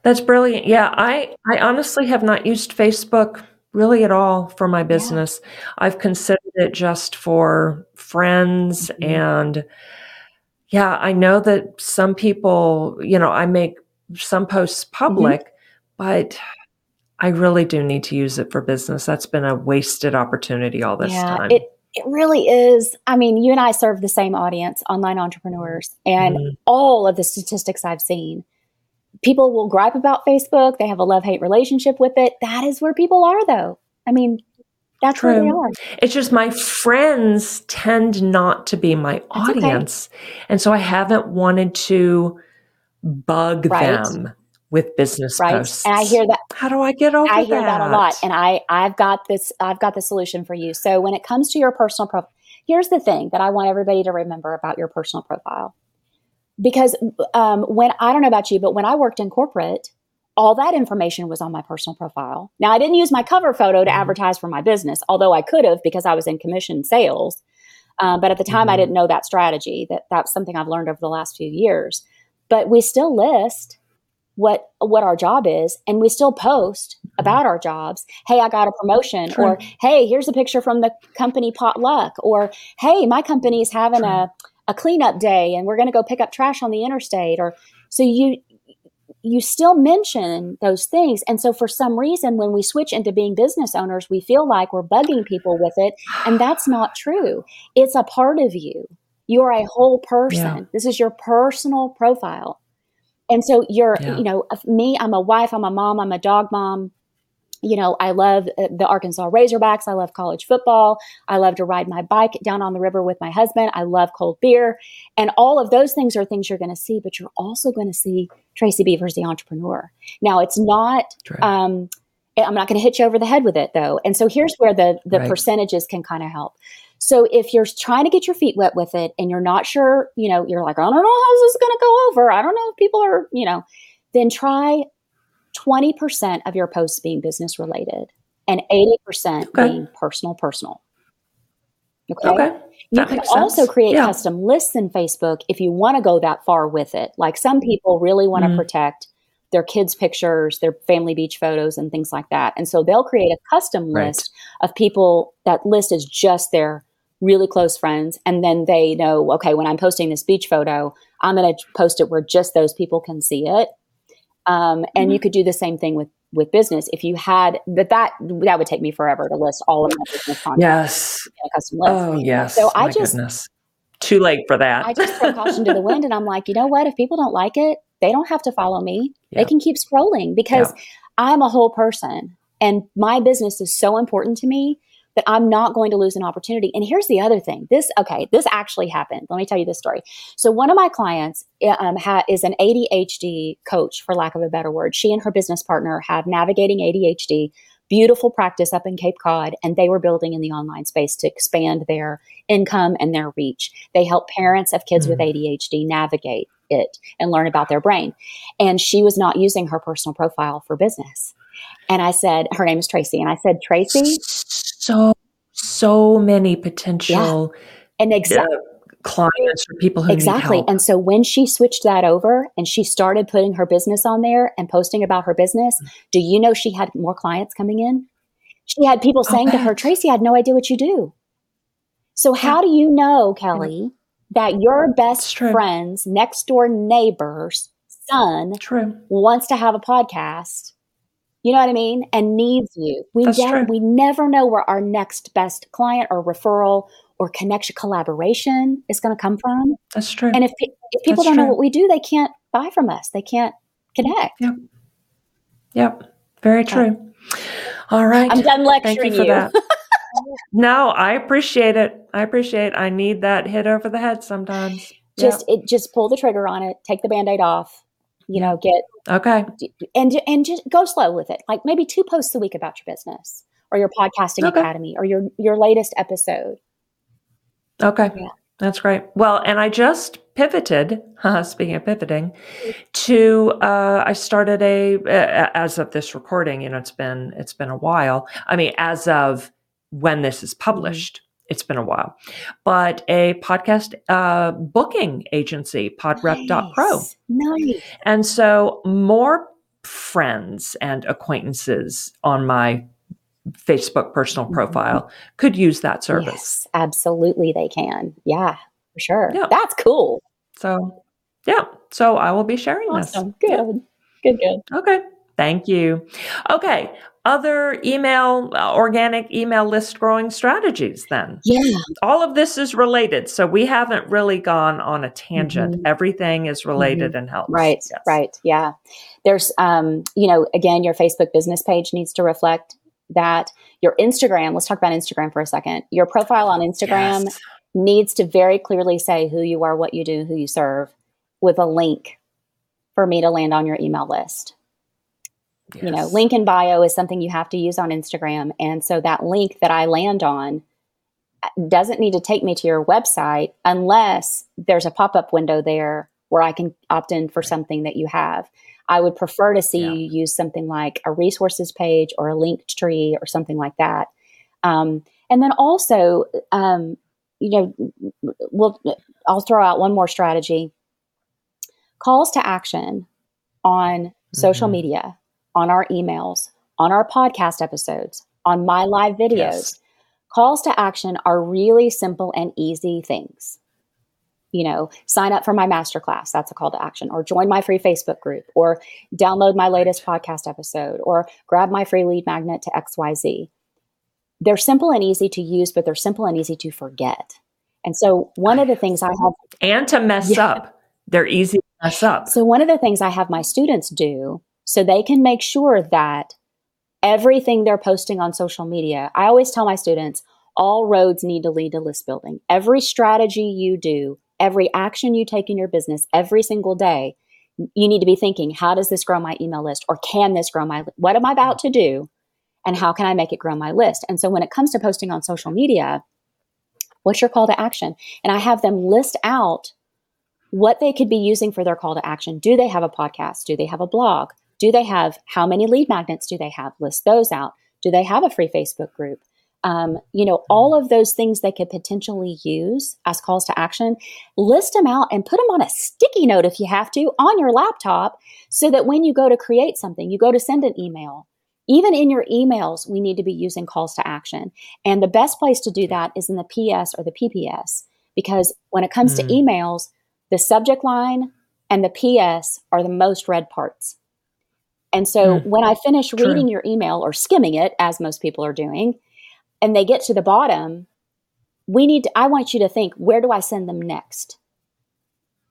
Speaker 2: That's brilliant. Yeah, I I honestly have not used Facebook really at all for my business. Yeah. I've considered it just for friends mm-hmm. and yeah, I know that some people, you know, I make some posts mm-hmm. public, mm-hmm. but I really do need to use it for business. That's been a wasted opportunity all this yeah, time.
Speaker 1: It it really is. I mean, you and I serve the same audience, online entrepreneurs, and mm-hmm. all of the statistics I've seen people will gripe about Facebook. They have a love hate relationship with it. That is where people are, though. I mean, that's True. where they are.
Speaker 2: It's just my friends tend not to be my that's audience. Okay. And so I haven't wanted to bug right. them with business right. posts.
Speaker 1: And I hear that.
Speaker 2: How do I get over that?
Speaker 1: I hear that? that a lot. And I, I've got this, I've got the solution for you. So when it comes to your personal profile, here's the thing that I want everybody to remember about your personal profile because um, when I don't know about you, but when I worked in corporate, all that information was on my personal profile. Now, I didn't use my cover photo to mm-hmm. advertise for my business, although I could have because I was in commission sales. Um, but at the time, mm-hmm. I didn't know that strategy. That that's something I've learned over the last few years. But we still list what what our job is, and we still post about our jobs. Hey, I got a promotion,
Speaker 2: True.
Speaker 1: or hey, here's a picture from the company potluck, or hey, my company is having
Speaker 2: True.
Speaker 1: a a cleanup day and we're going to go pick up trash on the interstate or so you you still mention those things. And so for some reason when we switch into being business owners we feel like we're bugging people with it and that's not true. It's a part of you. You are a whole person.
Speaker 2: Yeah.
Speaker 1: this is your personal profile. And so you're
Speaker 2: Yeah.
Speaker 1: you know me i'm a wife i'm a mom i'm a dog mom you know i love uh, the arkansas razorbacks. I love college football. I love to ride my bike down on the river with my husband. I love cold beer. And all of those things are things you're going to see but you're also going to see tracy beavers the entrepreneur. Now it's not
Speaker 2: True.
Speaker 1: um, i'm not going to hit you over the head with it though. And so here's where the the
Speaker 2: Right.
Speaker 1: percentages can kind of help. So if you're trying to get your feet wet with it and you're not sure you know you're like i don't know how's this is going to go over. I don't know if people are you know then try 20% of your posts being business related and 80%
Speaker 2: Okay.
Speaker 1: being personal personal okay,
Speaker 2: okay.
Speaker 1: you
Speaker 2: That
Speaker 1: can also
Speaker 2: sense.
Speaker 1: create
Speaker 2: Yeah.
Speaker 1: custom lists in Facebook if you want to go that far with it. Like some people really want to
Speaker 2: Mhm.
Speaker 1: protect their kids' pictures, their family beach photos, and things like that. And so they'll create a custom
Speaker 2: Right.
Speaker 1: list of people. That list is just their really close friends. And then they know, okay, when I'm posting this beach photo, I'm going to post it where just those people can see it. Um, and
Speaker 2: Mm-hmm.
Speaker 1: you could do the same thing with with business if you had but that that would take me forever to list all of my business content
Speaker 2: Yes.
Speaker 1: custom list
Speaker 2: Oh, yes.
Speaker 1: So I
Speaker 2: My
Speaker 1: just-
Speaker 2: goodness. Too late for that.
Speaker 1: I just throw caution to the wind and I'm like, you know what? If people don't like it, they don't have to follow me. They can keep scrolling because I'm a whole person and my business is so important to me that I'm not going to lose an opportunity. And here's the other thing. This, okay, this actually happened. Let me tell you this story. So one of my clients um, ha- is an ADHD coach, for lack of a better word. She and her business partner have navigating ADHD, beautiful practice up in Cape Cod, and they were building in the online space to expand their income and their reach. They help parents of kids with
Speaker 2: Mm.
Speaker 1: ADHD navigate it and learn about their brain. And she was not using her personal profile for business. And I said, her name is Tracy. And I said, Tracy,
Speaker 2: So, so many potential
Speaker 1: and exactly.
Speaker 2: uh, clients or people who
Speaker 1: Exactly.
Speaker 2: need help.
Speaker 1: And so when she switched that over and she started putting her business on there and posting about her business, do you know she had more clients coming in? She had people saying to her. Tracy, I had no idea what you do. So how do you know, Kelly, that your best friend's next door neighbor's son
Speaker 2: True.
Speaker 1: wants to have a podcast? You know what I mean? And needs you. We
Speaker 2: true.
Speaker 1: we never know where our next best client or referral or connection collaboration is going to come from.
Speaker 2: That's true.
Speaker 1: And if, pe- if people
Speaker 2: That's
Speaker 1: don't know what we do, they can't buy from us. They can't connect.
Speaker 2: yep. Yep. Very true. All right.
Speaker 1: I'm done
Speaker 2: Thank
Speaker 1: lecturing
Speaker 2: you for
Speaker 1: you.
Speaker 2: that. no, I appreciate it. I appreciate it. I need that hit over the head sometimes.
Speaker 1: just it just pull the trigger on it, take the band-aid off, you know, get
Speaker 2: okay.
Speaker 1: and and just go slow with it. Like maybe two posts a week about your business or your podcasting
Speaker 2: Okay.
Speaker 1: academy or your your latest episode.
Speaker 2: Okay.
Speaker 1: Yeah.
Speaker 2: That's great. Well, and I just pivoted, speaking of pivoting, to uh, I started a uh, as of this recording, you know, it's been it's been a while. I mean, as of when this is published, it's been a while. But a podcast uh, booking agency, podrep.pro.
Speaker 1: Nice. Nice.
Speaker 2: And so more friends and acquaintances on my Facebook personal
Speaker 1: Mhm.
Speaker 2: profile could use that service.
Speaker 1: Yes, absolutely they can. Yeah, for sure.
Speaker 2: Yeah.
Speaker 1: That's cool.
Speaker 2: So, yeah. So I will be sharing
Speaker 1: Awesome.
Speaker 2: this.
Speaker 1: Good. Good, good.
Speaker 2: Okay. Thank you. Okay. Other email, uh, organic email list growing strategies then.
Speaker 1: Yeah.
Speaker 2: All of this is related. So we haven't really gone on a tangent.
Speaker 1: Mhm.
Speaker 2: Everything is related and helps.
Speaker 1: Right,
Speaker 2: Yes.
Speaker 1: right. Yeah. There's, um, you know, again, your Facebook business page needs to reflect that. Your Instagram, let's talk about Instagram for a second. Your profile on Instagram
Speaker 2: Yes.
Speaker 1: needs to very clearly say who you are, what you do, who you serve with a link for me to land on your email list. You know, link in bio is something you have to use on Instagram. And so that link that I land on uh, doesn't need to take me to your website unless there's a pop up window there where I can opt in for something that you have. I would prefer to see
Speaker 2: Yeah.
Speaker 1: you use something like a resources page or a Linktree or something like that. Um, and then also, um, you know, we'll, I'll throw out one more strategy calls to action on social
Speaker 2: Mhm.
Speaker 1: media, on our emails on our podcast episodes, on my live videos. Yes. Calls to action are really simple and easy things. You know, sign up for my masterclass, that's a call to action, or join my free Facebook group, or download my latest podcast episode, or grab my free lead magnet to XYZ. They're simple and easy to use, but they're simple and easy to forget. And so, one of the things I have.
Speaker 2: And to mess yeah. up. They're easy to mess up.
Speaker 1: So, one of the things I have my students do so they can make sure that everything they're posting on social media, I always tell my students, all roads need to lead to list building. Every strategy you do, every action you take in your business every single day, you need to be thinking, how does this grow my email list? Or can this grow my, what am I about to do? And how can I make it grow my list? And so when it comes to posting on social media, what's your call to action? And I have them list out what they could be using for their call to action. Do they have a podcast? Do they have a blog? Do they have how many lead magnets do they have? List those out. Do they have a free Facebook group? Um, you know, all of those things they could potentially use as calls to action, list them out and put them on a sticky note if you have to on your laptop so that when you go to create something, you go to send an email. Even in your emails, we need to be using calls to action. And the best place to do that is in the PS or the PPS because when it comes mm. to emails, the subject line and the PS are the most read parts. And so mm, when I finish true. reading your email or skimming it, as most people are doing, and they get to the bottom, we need to, I want you to think, where do I send them next?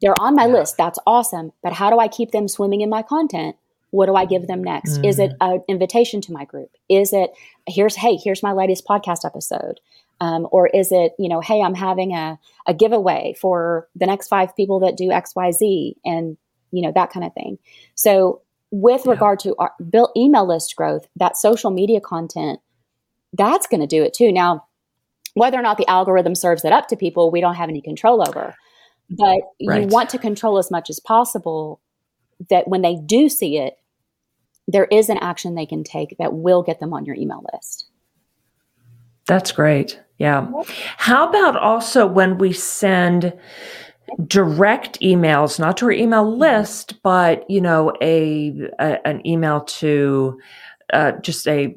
Speaker 1: They're on my yeah. list. That's awesome. But how do I keep them swimming in my content? What do I give them next? Mm. Is it mm. an invitation to my group? Is it, here's, hey, here's my latest podcast episode? Um, or is it, you know, hey, I'm having a, a giveaway for the next five people that do XYZ and, you know, that kind of thing. So with yeah. regard to our build email list growth, that social media content, that's going to do it too. Now, whether or not the algorithm serves it up to people, we don't have any control over. But right. you want to control as much as possible that when they do see it, there is an action they can take that will get them on your email list.
Speaker 2: That's great. Yeah. How about also when we send direct emails, not to our email list, but you know, a, a an email to uh, just a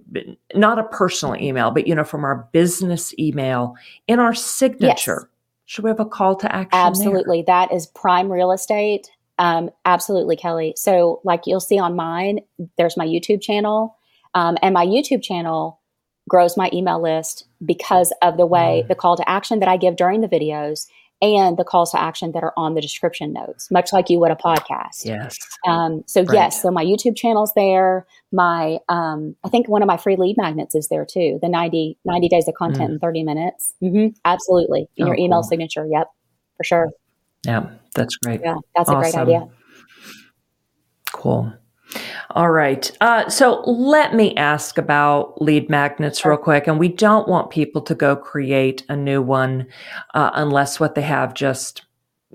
Speaker 2: not a personal email, but you know, from our business email in our signature. Yes. Should we have a call to action?
Speaker 1: Absolutely, there? that is prime real estate. Um, absolutely, Kelly. So, like you'll see on mine, there's my YouTube channel, um, and my YouTube channel grows my email list because of the way mm. the call to action that I give during the videos and the calls to action that are on the description notes, much like you would a podcast.
Speaker 2: Yes.
Speaker 1: Um, so right. yes, so my YouTube channel's there. My, um, I think one of my free lead magnets is there too. The 90, 90 days of content mm. in 30 minutes. Mm-hmm. Absolutely. In oh, your email cool. signature. Yep. For sure.
Speaker 2: Yeah. That's great.
Speaker 1: Yeah. That's awesome. a great idea.
Speaker 2: Cool. All right. Uh, so let me ask about lead magnets real quick. And we don't want people to go create a new one uh, unless what they have just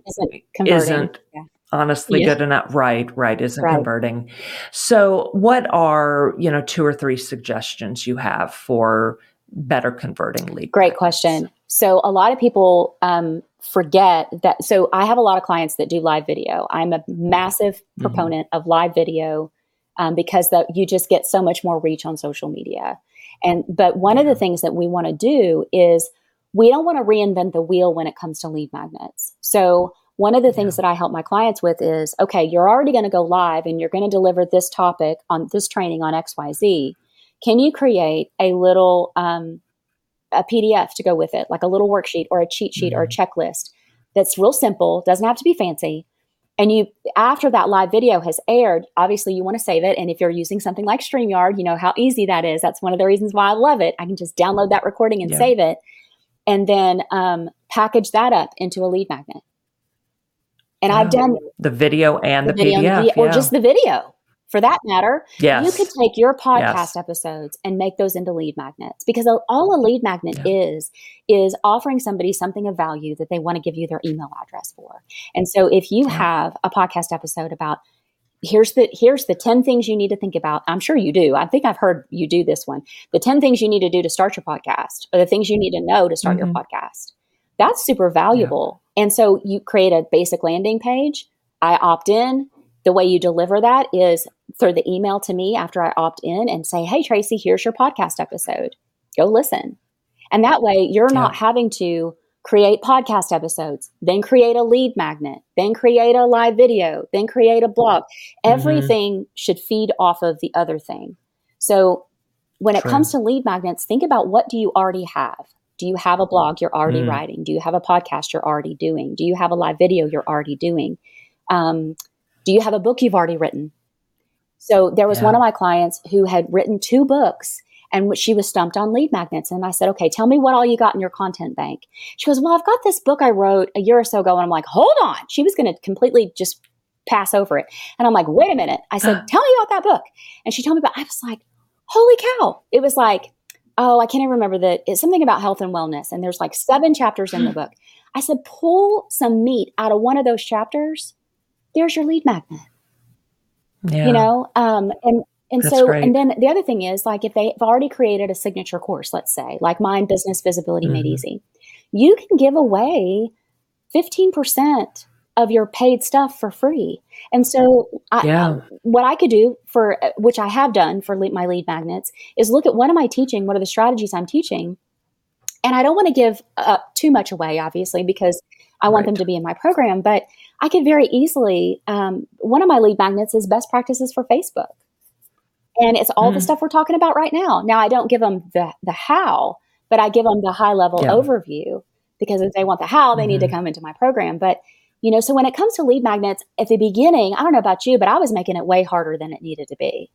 Speaker 2: isn't, isn't yeah. honestly yeah. good enough. Right, right, isn't right. converting. So, what are you know two or three suggestions you have for better converting lead?
Speaker 1: Great magnets? question. So, a lot of people um, forget that. So, I have a lot of clients that do live video. I'm a massive mm-hmm. proponent of live video um, because that you just get so much more reach on social media. And but one of the things that we want to do is we don't want to reinvent the wheel when it comes to lead magnets. So one of the things that I help my clients with is okay, you're already going to go live and you're going to deliver this topic on this training on XYZ. Can you create a little um, a PDF to go with it, like a little worksheet or a cheat sheet mm-hmm. or a mm-hmm. checklist that's real simple, doesn't have to be fancy, and you, after that live video has aired, obviously you want to save it. And if you're using something like StreamYard, you know how easy that is. That's one of the reasons why I love it. I can just download that recording and yeah. save it and then um, package that up into a lead magnet. And yeah. I've done
Speaker 2: the video and the, the video PDF,
Speaker 1: and the, or just the video for that matter,
Speaker 2: yes.
Speaker 1: you could take your podcast yes. episodes and make those into lead magnets because all a lead magnet yeah. is is offering somebody something of value that they want to give you their email address for. And so if you yeah. have a podcast episode about here's the here's the 10 things you need to think about. I'm sure you do. I think I've heard you do this one. The 10 things you need to do to start your podcast or the things you need to know to start mm-hmm. your podcast. That's super valuable. Yeah. And so you create a basic landing page. I opt in the way you deliver that is through the email to me after I opt in and say, Hey, Tracy, here's your podcast episode. Go listen. And that way you're yeah. not having to create podcast episodes, then create a lead magnet, then create a live video, then create a blog. Mm-hmm. Everything should feed off of the other thing. So when it comes to lead magnets, think about what do you already have? Do you have a blog you're already mm. writing? Do you have a podcast you're already doing? Do you have a live video you're already doing? Um, do you have a book you've already written? So there was yeah. one of my clients who had written two books and she was stumped on lead magnets. And I said, okay, tell me what all you got in your content bank. She goes, well, I've got this book I wrote a year or so ago. And I'm like, hold on. She was going to completely just pass over it. And I'm like, wait a minute. I said, tell me about that book. And she told me about, I was like, holy cow. It was like, oh, I can't even remember that. It's something about health and wellness. And there's like seven chapters in the book. I said, pull some meat out of one of those chapters. There's your lead magnet. Yeah. You know, um, and and That's so, great. and then the other thing is like if they've already created a signature course, let's say, like mine, Business Visibility mm-hmm. Made Easy, you can give away 15% of your paid stuff for free. And so, I, yeah. what I could do for which I have done for my lead magnets is look at what am I teaching? What are the strategies I'm teaching? And I don't want to give up too much away, obviously, because I want right. them to be in my program. But I could very easily, um, one of my lead magnets is best practices for Facebook. And it's all mm. the stuff we're talking about right now. Now, I don't give them the, the how, but I give them the high level yeah. overview because if they want the how, they mm-hmm. need to mm-hmm. come into my program. But, you know, so when it comes to lead magnets at the beginning, I don't know about you, but I was making it way harder than it needed to be.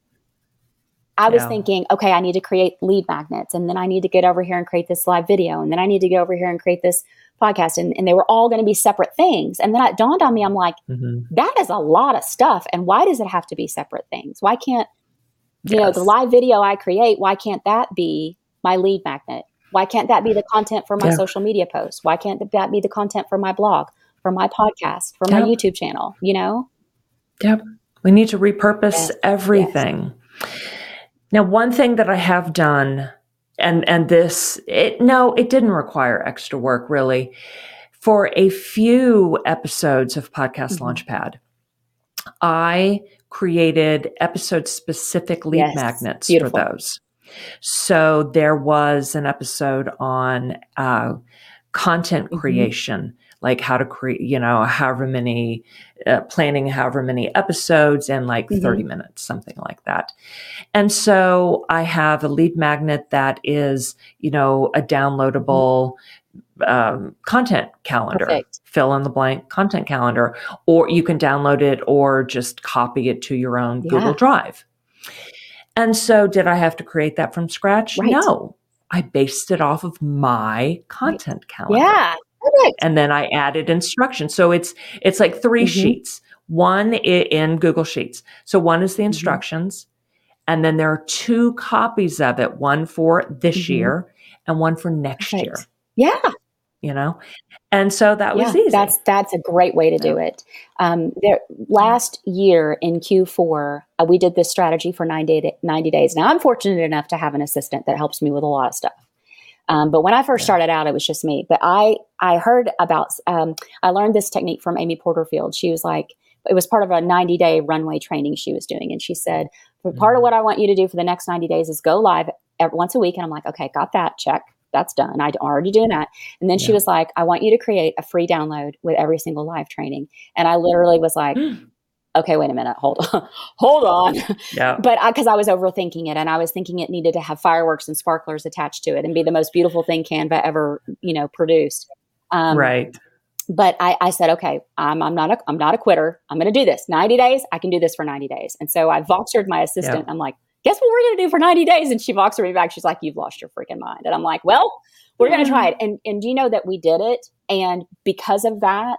Speaker 1: I was yeah. thinking, okay, I need to create lead magnets and then I need to get over here and create this live video and then I need to get over here and create this podcast and, and they were all going to be separate things. And then it dawned on me, I'm like, mm-hmm. that is a lot of stuff. And why does it have to be separate things? Why can't you yes. know, the live video I create, why can't that be my lead magnet? Why can't that be the content for my yeah. social media posts? Why can't that be the content for my blog, for my podcast, for yep. my YouTube channel? You know?
Speaker 2: Yep. We need to repurpose yes. everything. Yes. Now, one thing that I have done, and and this, it no, it didn't require extra work really. For a few episodes of Podcast mm-hmm. Launchpad, I created episode specific lead yes, magnets beautiful. for those. So there was an episode on uh, content mm-hmm. creation, like how to create, you know, however many, uh, planning however many episodes in like mm-hmm. 30 minutes, something like that. And so I have a lead magnet that is, you know, a downloadable um, content calendar, Perfect. fill in the blank content calendar, or you can download it or just copy it to your own yeah. Google Drive. And so, did I have to create that from scratch? Right. No, I based it off of my content calendar.
Speaker 1: Yeah.
Speaker 2: And then I added instructions. So it's it's like 3 mm-hmm. sheets. One in Google Sheets. So one is the mm-hmm. instructions, mm-hmm. and then there are two copies of it. One for this mm-hmm. year and one for next Perfect. year.
Speaker 1: Yeah
Speaker 2: you know and so that was yeah, easy
Speaker 1: that's that's a great way to do it um, there last year in q4 uh, we did this strategy for 90, 90 days now i'm fortunate enough to have an assistant that helps me with a lot of stuff um, but when i first started out it was just me but i i heard about um, i learned this technique from amy porterfield she was like it was part of a 90 day runway training she was doing and she said part of mm-hmm. what i want you to do for the next 90 days is go live every, once a week and i'm like okay got that check that's done. I'd already doing that. And then yeah. she was like, I want you to create a free download with every single live training. And I literally was like, okay, wait a minute, hold on, hold on. Yeah. But because I, I, was overthinking it and I was thinking it needed to have fireworks and sparklers attached to it and be the most beautiful thing Canva ever, you know, produced.
Speaker 2: Um, right.
Speaker 1: But I, I said, okay, I'm, I'm not a, I'm not a quitter. I'm going to do this 90 days. I can do this for 90 days. And so I voxered my assistant. I'm like, guess what we're going to do for 90 days? And she walks me back. She's like, you've lost your freaking mind. And I'm like, well, we're going to try it. And, and do you know that we did it? And because of that,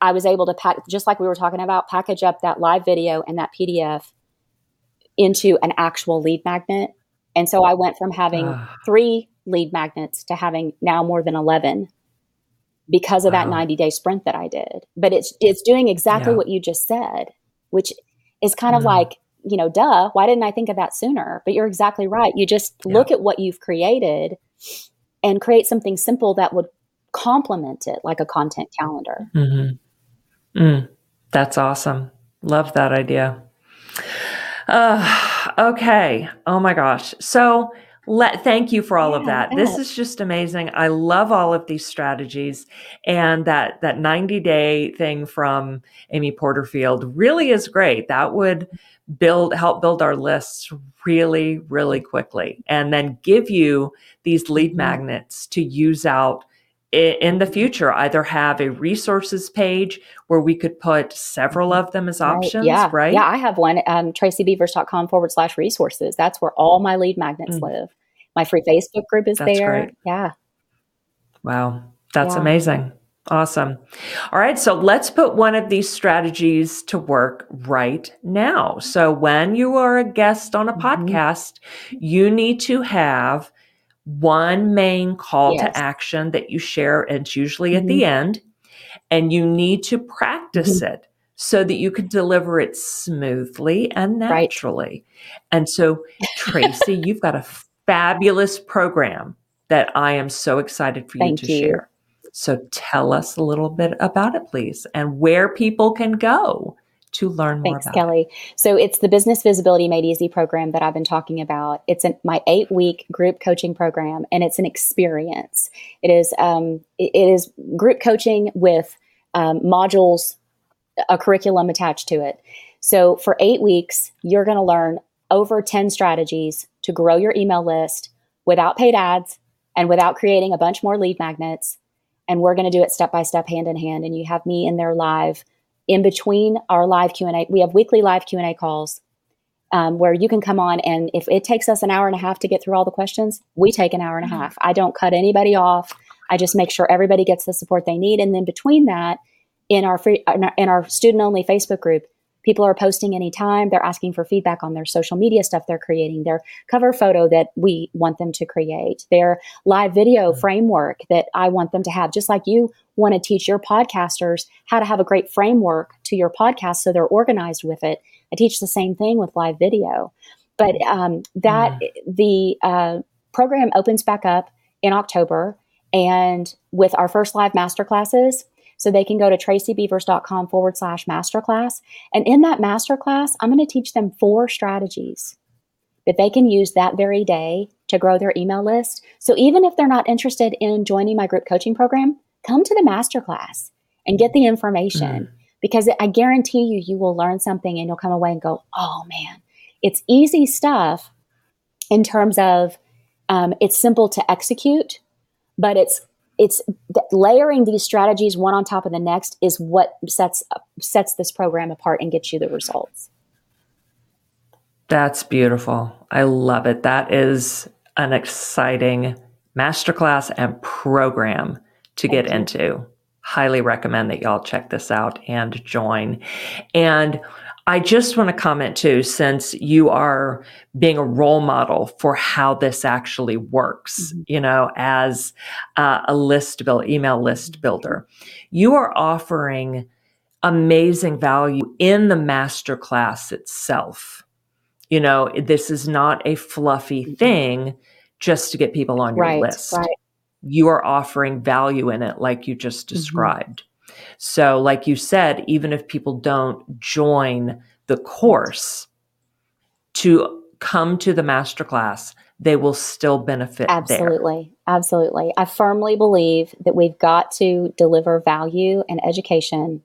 Speaker 1: I was able to pack, just like we were talking about, package up that live video and that PDF into an actual lead magnet. And so I went from having ah. three lead magnets to having now more than 11 because of wow. that 90 day sprint that I did. But it's, it's doing exactly yeah. what you just said, which is kind of like you know, duh, why didn't I think of that sooner? But you're exactly right. You just yeah. look at what you've created and create something simple that would complement it, like a content calendar.
Speaker 2: Mm-hmm. Mm, that's awesome. Love that idea. Uh, okay. Oh my gosh. So let thank you for all yeah, of that. This is just amazing. I love all of these strategies and that that 90 day thing from Amy Porterfield really is great. That would build help build our lists really really quickly and then give you these lead mm-hmm. magnets to use out in the future either have a resources page where we could put several of them as options right
Speaker 1: yeah.
Speaker 2: right?
Speaker 1: Yeah i have one um, tracybeavers.com forward slash resources. That's where all my lead magnets mm. live. My free facebook group is that's there. great. yeah.
Speaker 2: Wow. That's yeah. amazing. Awesome. All right so let's put one of these strategies to work right now. So when you are a guest on a mm-hmm. podcast you need to have one main call yes. to action that you share. And it's usually mm-hmm. at the mm-hmm. end, and you need to practice mm-hmm. it so that you can deliver it smoothly and naturally. Right. And so, Tracy, you've got a fabulous program that I am so excited for you to you. share. So, tell us a little bit about it, please, and where people can go to learn more
Speaker 1: Thanks, Kelly. It. So it's the Business Visibility Made Easy program that I've been talking about. It's an, my eight week group coaching program, and it's an experience. It is um, it, it is group coaching with um, modules, a curriculum attached to it. So for eight weeks, you're going to learn over 10 strategies to grow your email list without paid ads and without creating a bunch more lead magnets. And we're going to do it step by step, hand in hand. And you have me in there live in between our live q&a we have weekly live q&a calls um, where you can come on and if it takes us an hour and a half to get through all the questions we take an hour and a mm-hmm. half. I don't cut anybody off. I just make sure everybody gets the support they need. And then between that in our free in our student only facebook group People are posting anytime. They're asking for feedback on their social media stuff they're creating, their cover photo that we want them to create, their live video mm-hmm. framework that I want them to have, just like you want to teach your podcasters how to have a great framework to your podcast so they're organized with it. I teach the same thing with live video. But um, that mm-hmm. the uh, program opens back up in October. And with our first live master classes, so they can go to tracybeavers.com forward slash masterclass. And in that masterclass, I'm going to teach them four strategies that they can use that very day to grow their email list. So even if they're not interested in joining my group coaching program, come to the masterclass and get the information mm. because I guarantee you, you will learn something and you'll come away and go, oh man, it's easy stuff in terms of um, it's simple to execute, but it's it's layering these strategies one on top of the next is what sets sets this program apart and gets you the results.
Speaker 2: That's beautiful. I love it. That is an exciting masterclass and program to Thank get you. into. Highly recommend that y'all check this out and join. And I just want to comment too, since you are being a role model for how this actually works, mm-hmm. you know, as uh, a list build, email list builder, you are offering amazing value in the masterclass itself. You know, this is not a fluffy mm-hmm. thing just to get people on your right, list. Right. You are offering value in it, like you just mm-hmm. So, like you said, even if people don't join the course to come to the masterclass, they will still benefit.
Speaker 1: Absolutely.
Speaker 2: There.
Speaker 1: Absolutely. I firmly believe that we've got to deliver value and education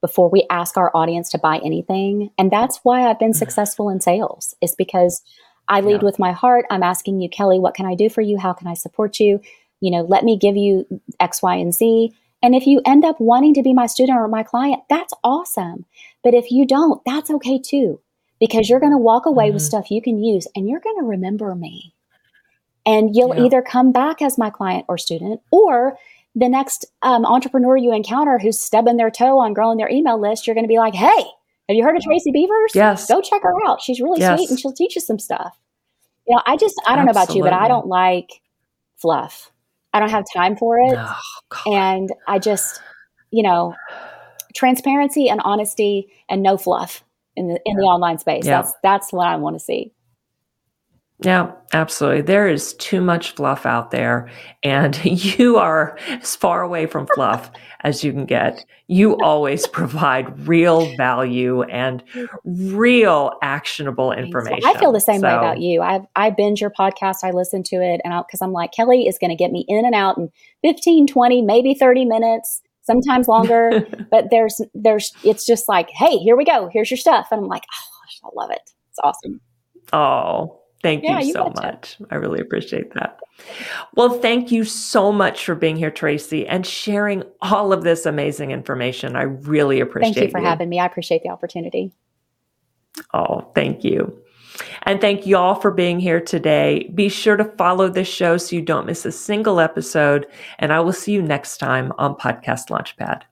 Speaker 1: before we ask our audience to buy anything. And that's why I've been successful in sales, is because I lead yeah. with my heart. I'm asking you, Kelly, what can I do for you? How can I support you? You know, let me give you X, Y, and Z. And if you end up wanting to be my student or my client, that's awesome. But if you don't, that's okay too, because you're going to walk away mm-hmm. with stuff you can use and you're going to remember me. And you'll yeah. either come back as my client or student, or the next um, entrepreneur you encounter who's stubbing their toe on growing their email list, you're going to be like, hey, have you heard of Tracy Beavers?
Speaker 2: Yes.
Speaker 1: Go check her out. She's really yes. sweet and she'll teach you some stuff. You know, I just, I don't Absolutely. know about you, but I don't like fluff. I don't have time for it. Oh, and I just, you know, transparency and honesty and no fluff in the in the online space. Yeah. That's that's what I want to see.
Speaker 2: Yeah, absolutely. There is too much fluff out there, and you are as far away from fluff as you can get. You always provide real value and real actionable information.
Speaker 1: I feel the same so, way about you. I I binge your podcast, I listen to it, and because I'm like, Kelly is going to get me in and out in 15, 20, maybe 30 minutes sometimes longer but there's there's it's just like hey here we go here's your stuff and i'm like oh i love it it's awesome
Speaker 2: oh Thank yeah, you so you much. I really appreciate that. Well, thank you so much for being here, Tracy, and sharing all of this amazing information. I really appreciate it.
Speaker 1: Thank you for
Speaker 2: you.
Speaker 1: having me. I appreciate the opportunity.
Speaker 2: Oh, thank you. And thank you all for being here today. Be sure to follow this show so you don't miss a single episode. And I will see you next time on Podcast Launchpad.